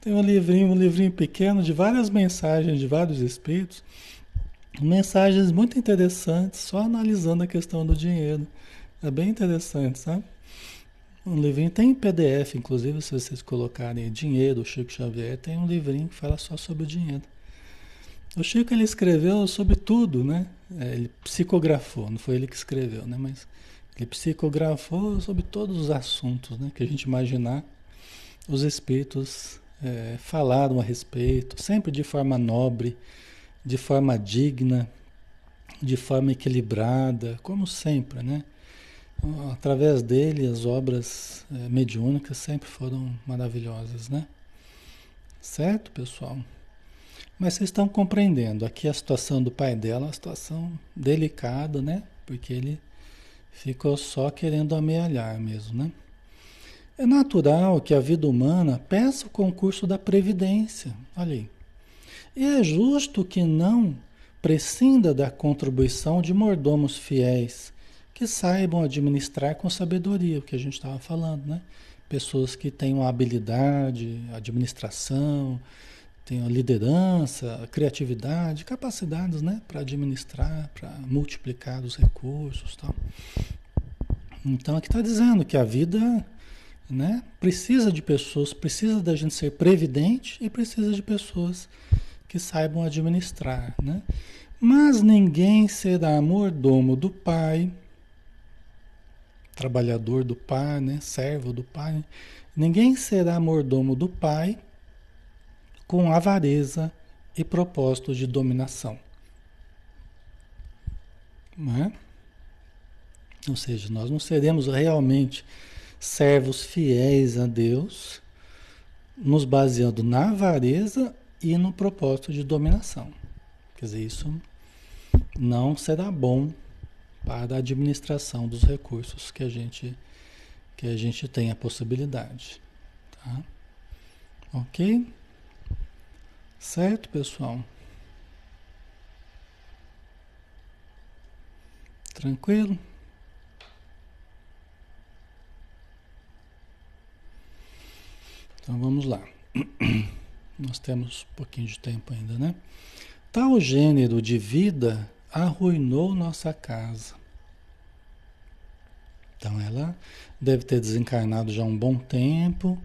Tem um livrinho, um livrinho pequeno de várias mensagens de vários espíritos, mensagens muito interessantes, só analisando a questão do dinheiro. É bem interessante, sabe? Um livrinho tem PDF, inclusive, se vocês colocarem dinheiro, Chico Xavier, tem um livrinho que fala só sobre o dinheiro. O Chico ele escreveu sobre tudo, né? É, ele psicografou, não foi ele que escreveu, né? Mas ele psicografou sobre todos os assuntos, né? Que a gente imaginar, os espíritos é, falaram a respeito, sempre de forma nobre, de forma digna, de forma equilibrada, como sempre, né? Através dele, as obras é, mediúnicas sempre foram maravilhosas, né? Certo, pessoal? Mas vocês estão compreendendo, aqui a situação do pai dela é uma situação delicada, né? Porque ele ficou só querendo amealhar mesmo, né? É natural que a vida humana peça o concurso da previdência, olha aí. E é justo que não prescinda da contribuição de mordomos fiéis, que saibam administrar com sabedoria, o que a gente estava falando, né? Pessoas que tenham habilidade, administração, tenham liderança, criatividade, capacidades, né? Para administrar, para multiplicar os recursos tal. Então aqui está dizendo que a vida né, precisa de pessoas, precisa da gente ser previdente e precisa de pessoas que saibam administrar, né? Mas ninguém será mordomo do Pai trabalhador do pai, né? servo do pai. Ninguém será mordomo do pai com avareza e propósito de dominação. Não é? Ou seja, nós não seremos realmente servos fiéis a Deus, nos baseando na avareza e no propósito de dominação. Quer dizer, isso não será bom para a administração dos recursos que a gente que a gente tem a possibilidade, tá? OK? Certo, pessoal? Tranquilo? Então vamos lá. Nós temos um pouquinho de tempo ainda, né? Tal gênero de vida arruinou nossa casa. Então ela deve ter desencarnado já um bom tempo,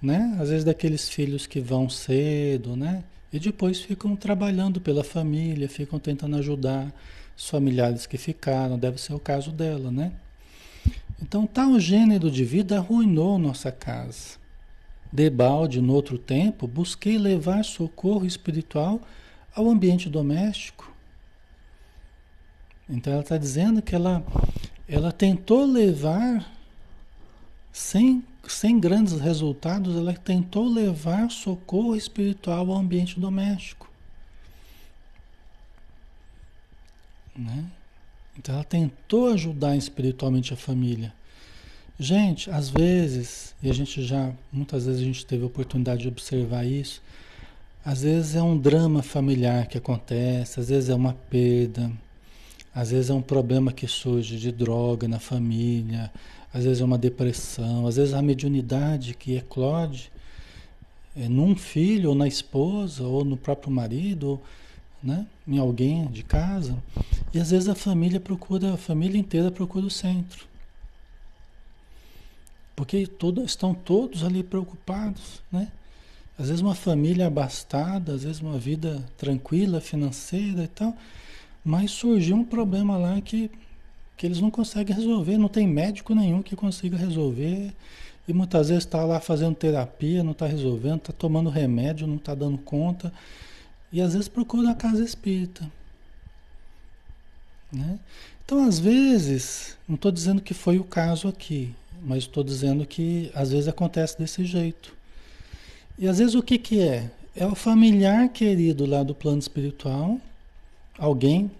né? Às vezes daqueles filhos que vão cedo, né? E depois ficam trabalhando pela família, ficam tentando ajudar os familiares que ficaram, deve ser o caso dela, né? Então tal gênero de vida arruinou nossa casa. Debalde, no outro tempo, busquei levar socorro espiritual ao ambiente doméstico. Então ela está dizendo que ela, ela tentou levar sem, sem grandes resultados, ela tentou levar socorro espiritual ao ambiente doméstico. Né? Então ela tentou ajudar espiritualmente a família. Gente, às vezes, e a gente já, muitas vezes a gente teve a oportunidade de observar isso, às vezes é um drama familiar que acontece, às vezes é uma perda, às vezes é um problema que surge de droga na família, às vezes é uma depressão, às vezes a mediunidade que eclode é num filho, ou na esposa, ou no próprio marido, né? em alguém de casa. E às vezes a família procura, a família inteira procura o centro. Porque todo, estão todos ali preocupados, né? Às vezes uma família abastada, às vezes uma vida tranquila, financeira e tal, mas surgiu um problema lá que, que eles não conseguem resolver, não tem médico nenhum que consiga resolver. E muitas vezes está lá fazendo terapia, não está resolvendo, está tomando remédio, não está dando conta. E às vezes procura a casa espírita. Né? Então, às vezes, não estou dizendo que foi o caso aqui, mas estou dizendo que às vezes acontece desse jeito. E às vezes o que, que é? É o familiar querido lá do plano espiritual, alguém,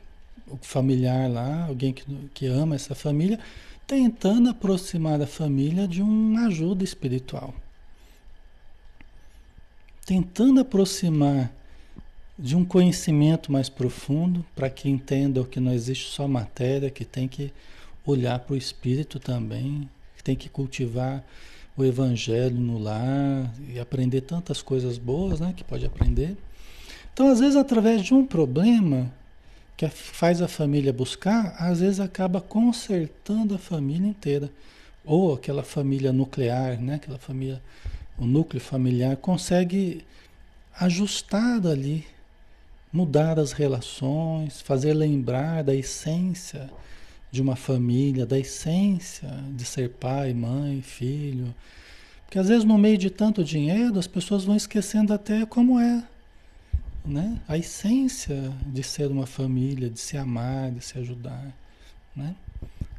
o familiar lá, alguém que, que ama essa família, tentando aproximar a família de uma ajuda espiritual. Tentando aproximar de um conhecimento mais profundo, para que entenda que não existe só matéria, que tem que olhar para o espírito também, que tem que cultivar o evangelho no lar e aprender tantas coisas boas, né, que pode aprender. Então, às vezes, através de um problema que faz a família buscar, às vezes acaba consertando a família inteira. Ou aquela família nuclear, né, aquela família, o núcleo familiar consegue ajustar ali mudar as relações, fazer lembrar da essência de uma família, da essência de ser pai, mãe, filho. Porque às vezes no meio de tanto dinheiro as pessoas vão esquecendo até como é, né? A essência de ser uma família, de se amar, de se ajudar, né?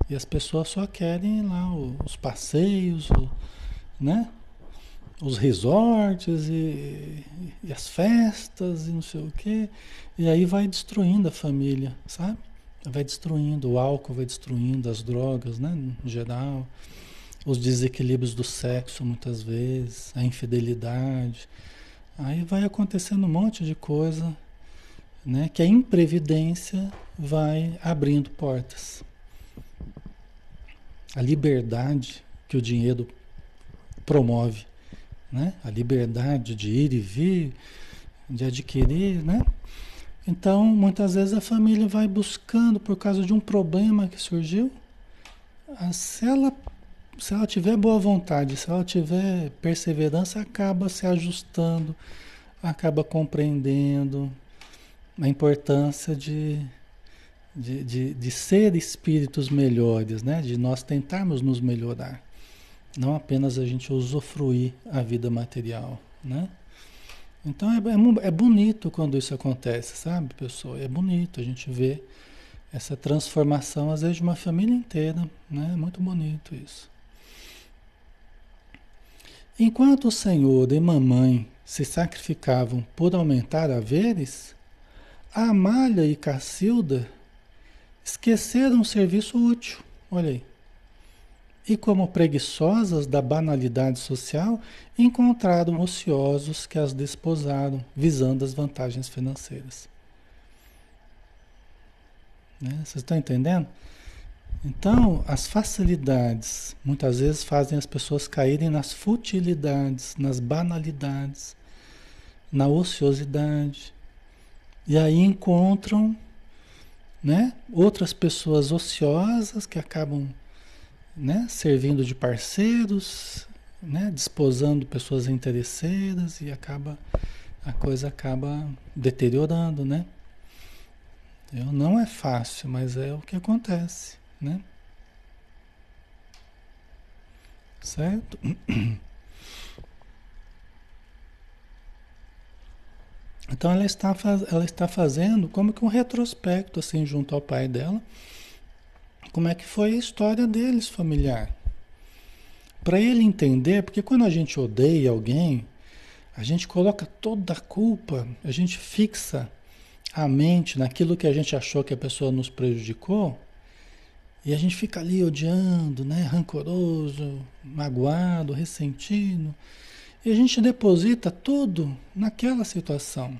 E as pessoas só querem lá os passeios, né? os resorts e, e, as festas e não sei o quê. E aí vai destruindo a família, sabe? Vai destruindo, o álcool vai destruindo, as drogas, né? No geral. Os desequilíbrios do sexo, muitas vezes, a infidelidade. Aí vai acontecendo um monte de coisa, né? Que a imprevidência vai abrindo portas. A liberdade que o dinheiro promove né? A liberdade de ir e vir, de adquirir, né? Então, muitas vezes a família vai buscando por causa de um problema que surgiu. Se ela, se ela tiver boa vontade, se ela tiver perseverança, acaba se ajustando, acaba compreendendo a importância de, de, de, de ser espíritos melhores, né? De nós tentarmos nos melhorar. Não apenas a gente usufruir a vida material, né? Então é, é, é bonito quando isso acontece, sabe, pessoal? É bonito a gente ver essa transformação, às vezes, de uma família inteira, né? É muito bonito isso. Enquanto o Senhor e mamãe se sacrificavam por aumentar haveres, Amália e Cacilda esqueceram um serviço útil. Olha aí e, como preguiçosas da banalidade social, encontraram ociosos que as desposaram, visando as vantagens financeiras. Né? Vocês estão entendendo? Então, as facilidades muitas vezes fazem as pessoas caírem nas futilidades, nas banalidades, na ociosidade. E aí encontram né, outras pessoas ociosas que acabam né? servindo de parceiros, né? desposando pessoas interesseiras e acaba a coisa acaba deteriorando, né? Eu, não é fácil, mas é o que acontece, né? Certo? Então ela está, ela está fazendo como que um retrospecto assim junto ao pai dela como é que foi a história deles familiar. para ele entender, porque quando a gente odeia alguém, a gente coloca toda a culpa, a gente fixa a mente naquilo que a gente achou que a pessoa nos prejudicou, e a gente fica ali odiando, né, rancoroso, magoado, ressentido, e a gente deposita tudo naquela situação.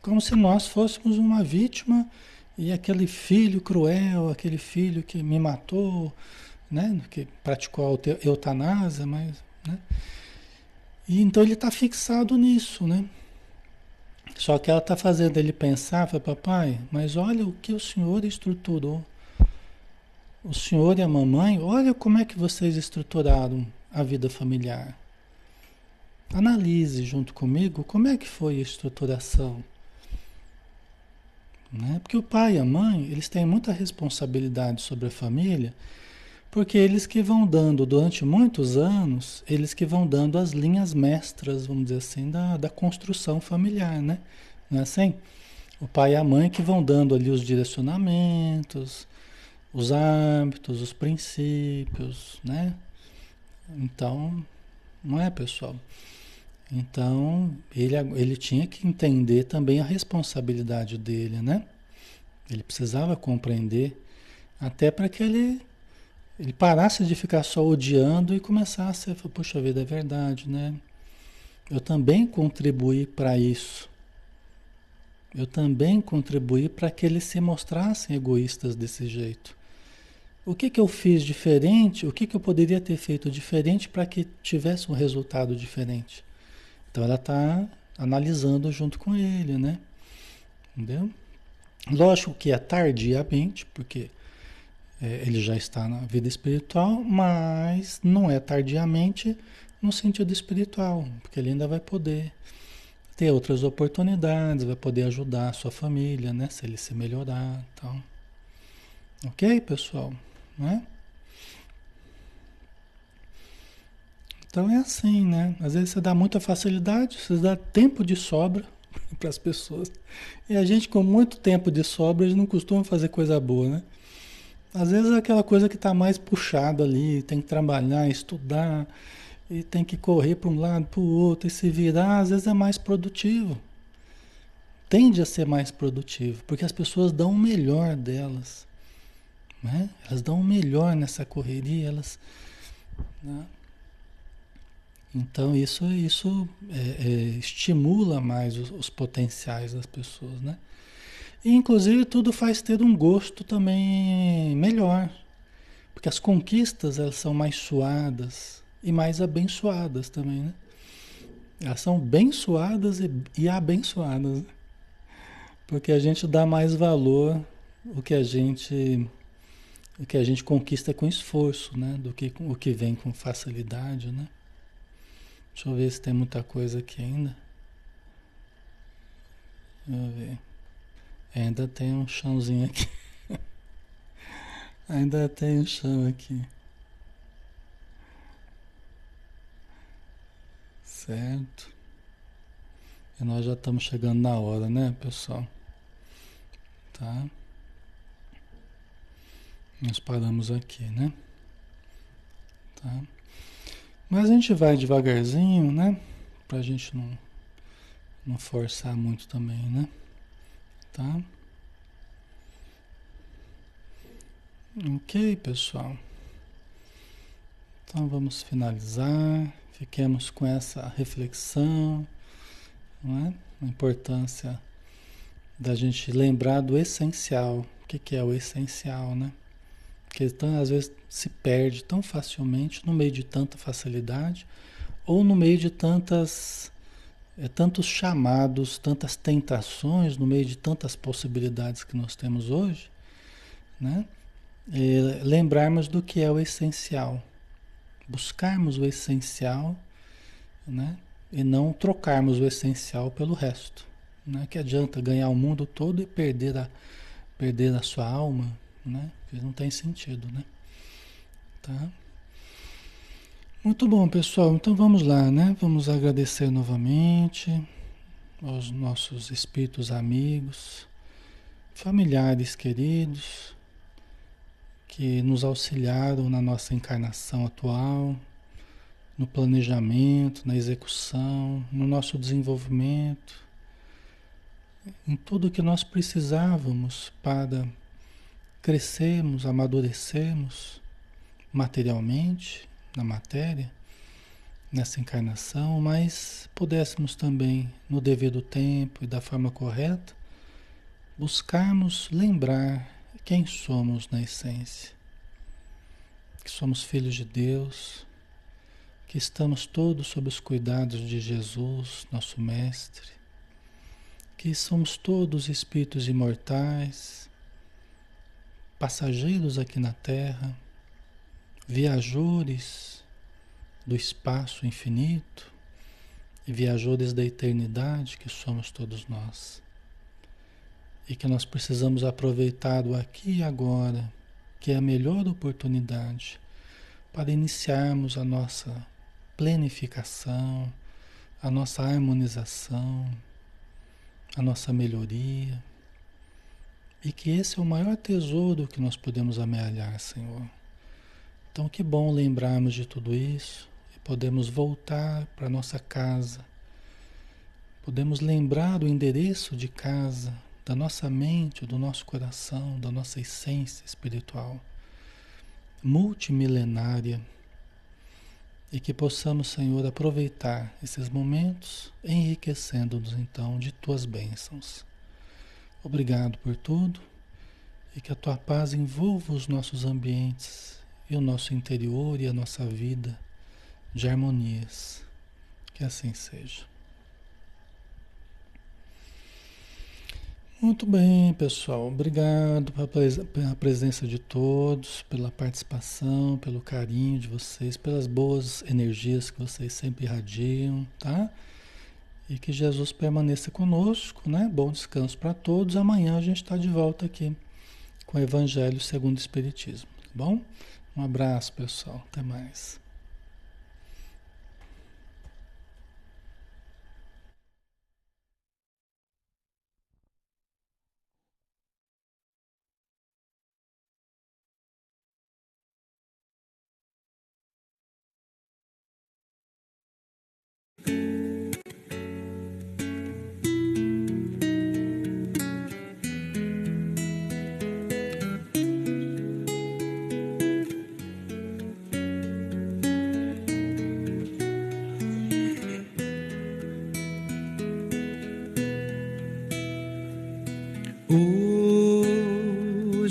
Como se nós fôssemos uma vítima e aquele filho cruel, aquele filho que me matou, né, que praticou a eutanásia, mas, né? E então ele está fixado nisso, né? Só que ela está fazendo ele pensar, papai, mas olha o que o senhor estruturou. O senhor e a mamãe, olha como é que vocês estruturaram a vida familiar. Analise junto comigo como é que foi a estruturação. Né? Porque o pai e a mãe, eles têm muita responsabilidade sobre a família, porque eles que vão dando, durante muitos anos, eles que vão dando as linhas mestras, vamos dizer assim, da, da construção familiar, né? Não é assim? O pai e a mãe que vão dando ali os direcionamentos, os hábitos, os princípios, né? Então, não é, pessoal? Então, ele, ele tinha que entender também a responsabilidade dele, né? Ele precisava compreender, até para que ele, ele parasse de ficar só odiando e começasse a falar, puxa vida, é verdade, né? Eu também contribuí para isso. Eu também contribuí para que eles se mostrassem egoístas desse jeito. O que, que eu fiz diferente? O que, que eu poderia ter feito diferente para que tivesse um resultado diferente? Então ela está analisando junto com ele, né? Entendeu? Lógico que é tardiamente, porque é, ele já está na vida espiritual, mas não é tardiamente no sentido espiritual, porque ele ainda vai poder ter outras oportunidades, vai poder ajudar a sua família, né? Se ele se melhorar, então. Ok, pessoal? Né? Então é assim, né? Às vezes você dá muita facilidade, você dá tempo de sobra para as pessoas. E a gente, com muito tempo de sobra, não costuma fazer coisa boa, né? Às vezes é aquela coisa que está mais puxada ali, tem que trabalhar, estudar, e tem que correr para um lado, para o outro, e se virar, às vezes é mais produtivo. Tende a ser mais produtivo, porque as pessoas dão o melhor delas. Né? Elas dão o melhor nessa correria, elas. Né? Então isso, isso é, é, estimula mais os, os, potenciais das pessoas, né? E inclusive tudo faz ter um gosto também melhor, porque as conquistas elas são mais suadas e mais abençoadas também, né? Elas são bem suadas e, e abençoadas, né? porque a gente dá mais valor o que a gente que a gente conquista com esforço, né? Do que o que vem com facilidade, né? Deixa eu ver se tem muita coisa aqui ainda. Deixa eu ver. Ainda tem um chãozinho aqui. ainda tem um chão aqui. Certo. E nós já estamos chegando na hora, né, pessoal? Tá? Nós paramos aqui, né? Tá? Mas a gente vai devagarzinho, né? Pra gente não, não forçar muito também, né? Tá? Ok, pessoal. Então vamos finalizar. Fiquemos com essa reflexão, não é? A importância da gente lembrar do essencial. O que, que é o essencial, né? Que às vezes se perde tão facilmente no meio de tanta facilidade ou no meio de tantas é, tantos chamados, tantas tentações, no meio de tantas possibilidades que nós temos hoje, né? E lembrarmos do que é o essencial, buscarmos o essencial, né? E não trocarmos o essencial pelo resto. Não é que adianta ganhar o mundo todo e perder a, perder a sua alma, né? Porque não tem sentido, né? Tá? Muito bom, pessoal. Então vamos lá, né? Vamos agradecer novamente aos nossos espíritos amigos, familiares queridos que nos auxiliaram na nossa encarnação atual, no planejamento, na execução, no nosso desenvolvimento, em tudo que nós precisávamos para crescermos, amadurecermos materialmente, na matéria, nessa encarnação, mas pudéssemos também, no devido tempo e da forma correta, buscarmos lembrar quem somos na essência. Que somos filhos de Deus, que estamos todos sob os cuidados de Jesus, nosso Mestre, que somos todos espíritos imortais, passageiros aqui na Terra, viajores do espaço infinito e viajores da eternidade que somos todos nós. E que nós precisamos aproveitar o aqui e agora, que é a melhor oportunidade para iniciarmos a nossa plenificação, a nossa harmonização, a nossa melhoria. E que esse é o maior tesouro que nós podemos amealhar, Senhor. Então, que bom lembrarmos de tudo isso e podemos voltar para nossa casa. Podemos lembrar o endereço de casa, da nossa mente, do nosso coração, da nossa essência espiritual, multimilenária. E que possamos, Senhor, aproveitar esses momentos, enriquecendo-nos então de tuas bênçãos. Obrigado por tudo e que a tua paz envolva os nossos ambientes e o nosso interior e a nossa vida de harmonias. Que assim seja. Muito bem, pessoal. Obrigado pela presença de todos, pela participação, pelo carinho de vocês, pelas boas energias que vocês sempre irradiam, tá? E que Jesus permaneça conosco, né? Bom descanso para todos. Amanhã a gente está de volta aqui com o Evangelho segundo o Espiritismo, tá bom? Um abraço, pessoal. Até mais.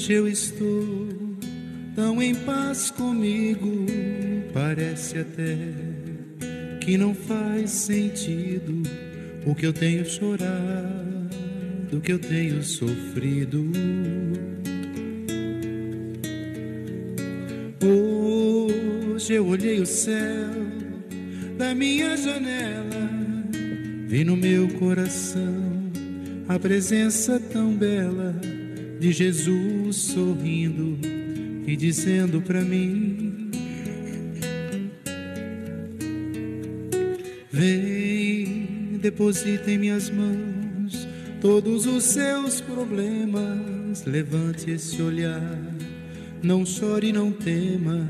Hoje eu estou tão em paz comigo, parece até que não faz sentido o que eu tenho chorado, o que eu tenho sofrido. Hoje eu olhei o céu da minha janela, vi no meu coração a presença tão bela de Jesus sorrindo e dizendo para mim: Vem, deposita em minhas mãos todos os seus problemas. Levante esse olhar, não chore, não tema,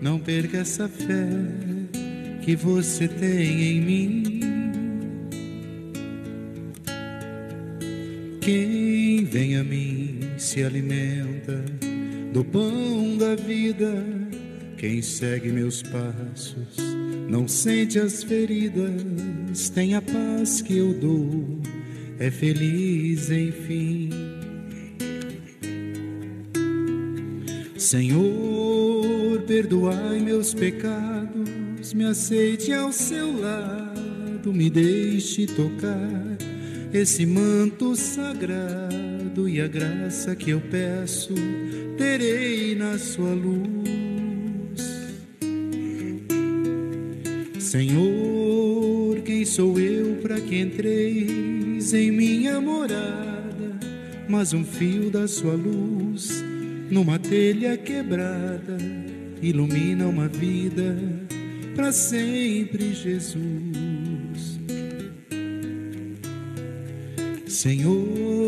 não perca essa fé que você tem em mim. Quem vem a mim se alimenta do pão da vida. Quem segue meus passos não sente as feridas, tem a paz que eu dou, é feliz enfim. Senhor, perdoai meus pecados, me aceite ao seu lado, me deixe tocar esse manto sagrado e a graça que eu peço terei na sua luz. Senhor, quem sou eu para que entreis em minha morada? Mas um fio da sua luz numa telha quebrada ilumina uma vida para sempre, Jesus. Senhor,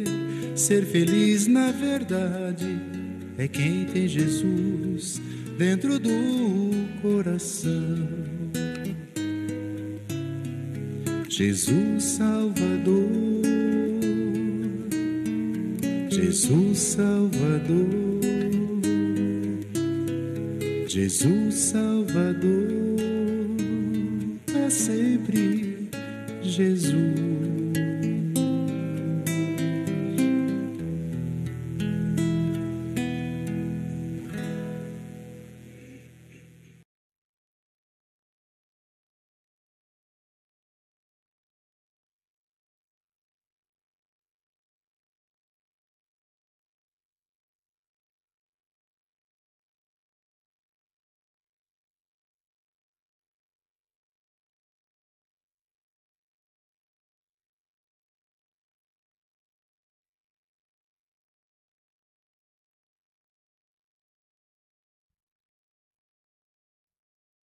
ser feliz na verdade é quem tem Jesus dentro do coração. Jesus Salvador, Jesus Salvador, Jesus Salvador, para sempre Jesus.